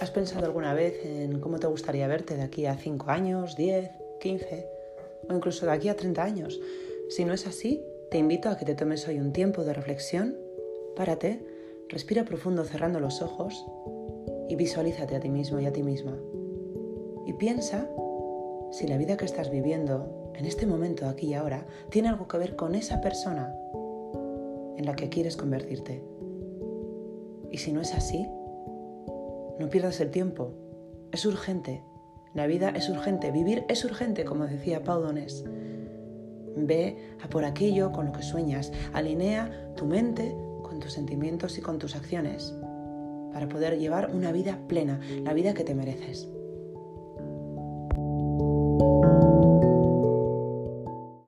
¿Has pensado alguna vez en cómo te gustaría verte de aquí a 5 años, 10, 15 o incluso de aquí a 30 años? Si no es así, te invito a que te tomes hoy un tiempo de reflexión, párate, respira profundo cerrando los ojos y visualízate a ti mismo y a ti misma. Y piensa si la vida que estás viviendo en este momento, aquí y ahora, tiene algo que ver con esa persona en la que quieres convertirte. Y si no es así, no pierdas el tiempo. Es urgente. La vida es urgente. Vivir es urgente, como decía Pau Donés. Ve a por aquello con lo que sueñas. Alinea tu mente con tus sentimientos y con tus acciones para poder llevar una vida plena, la vida que te mereces.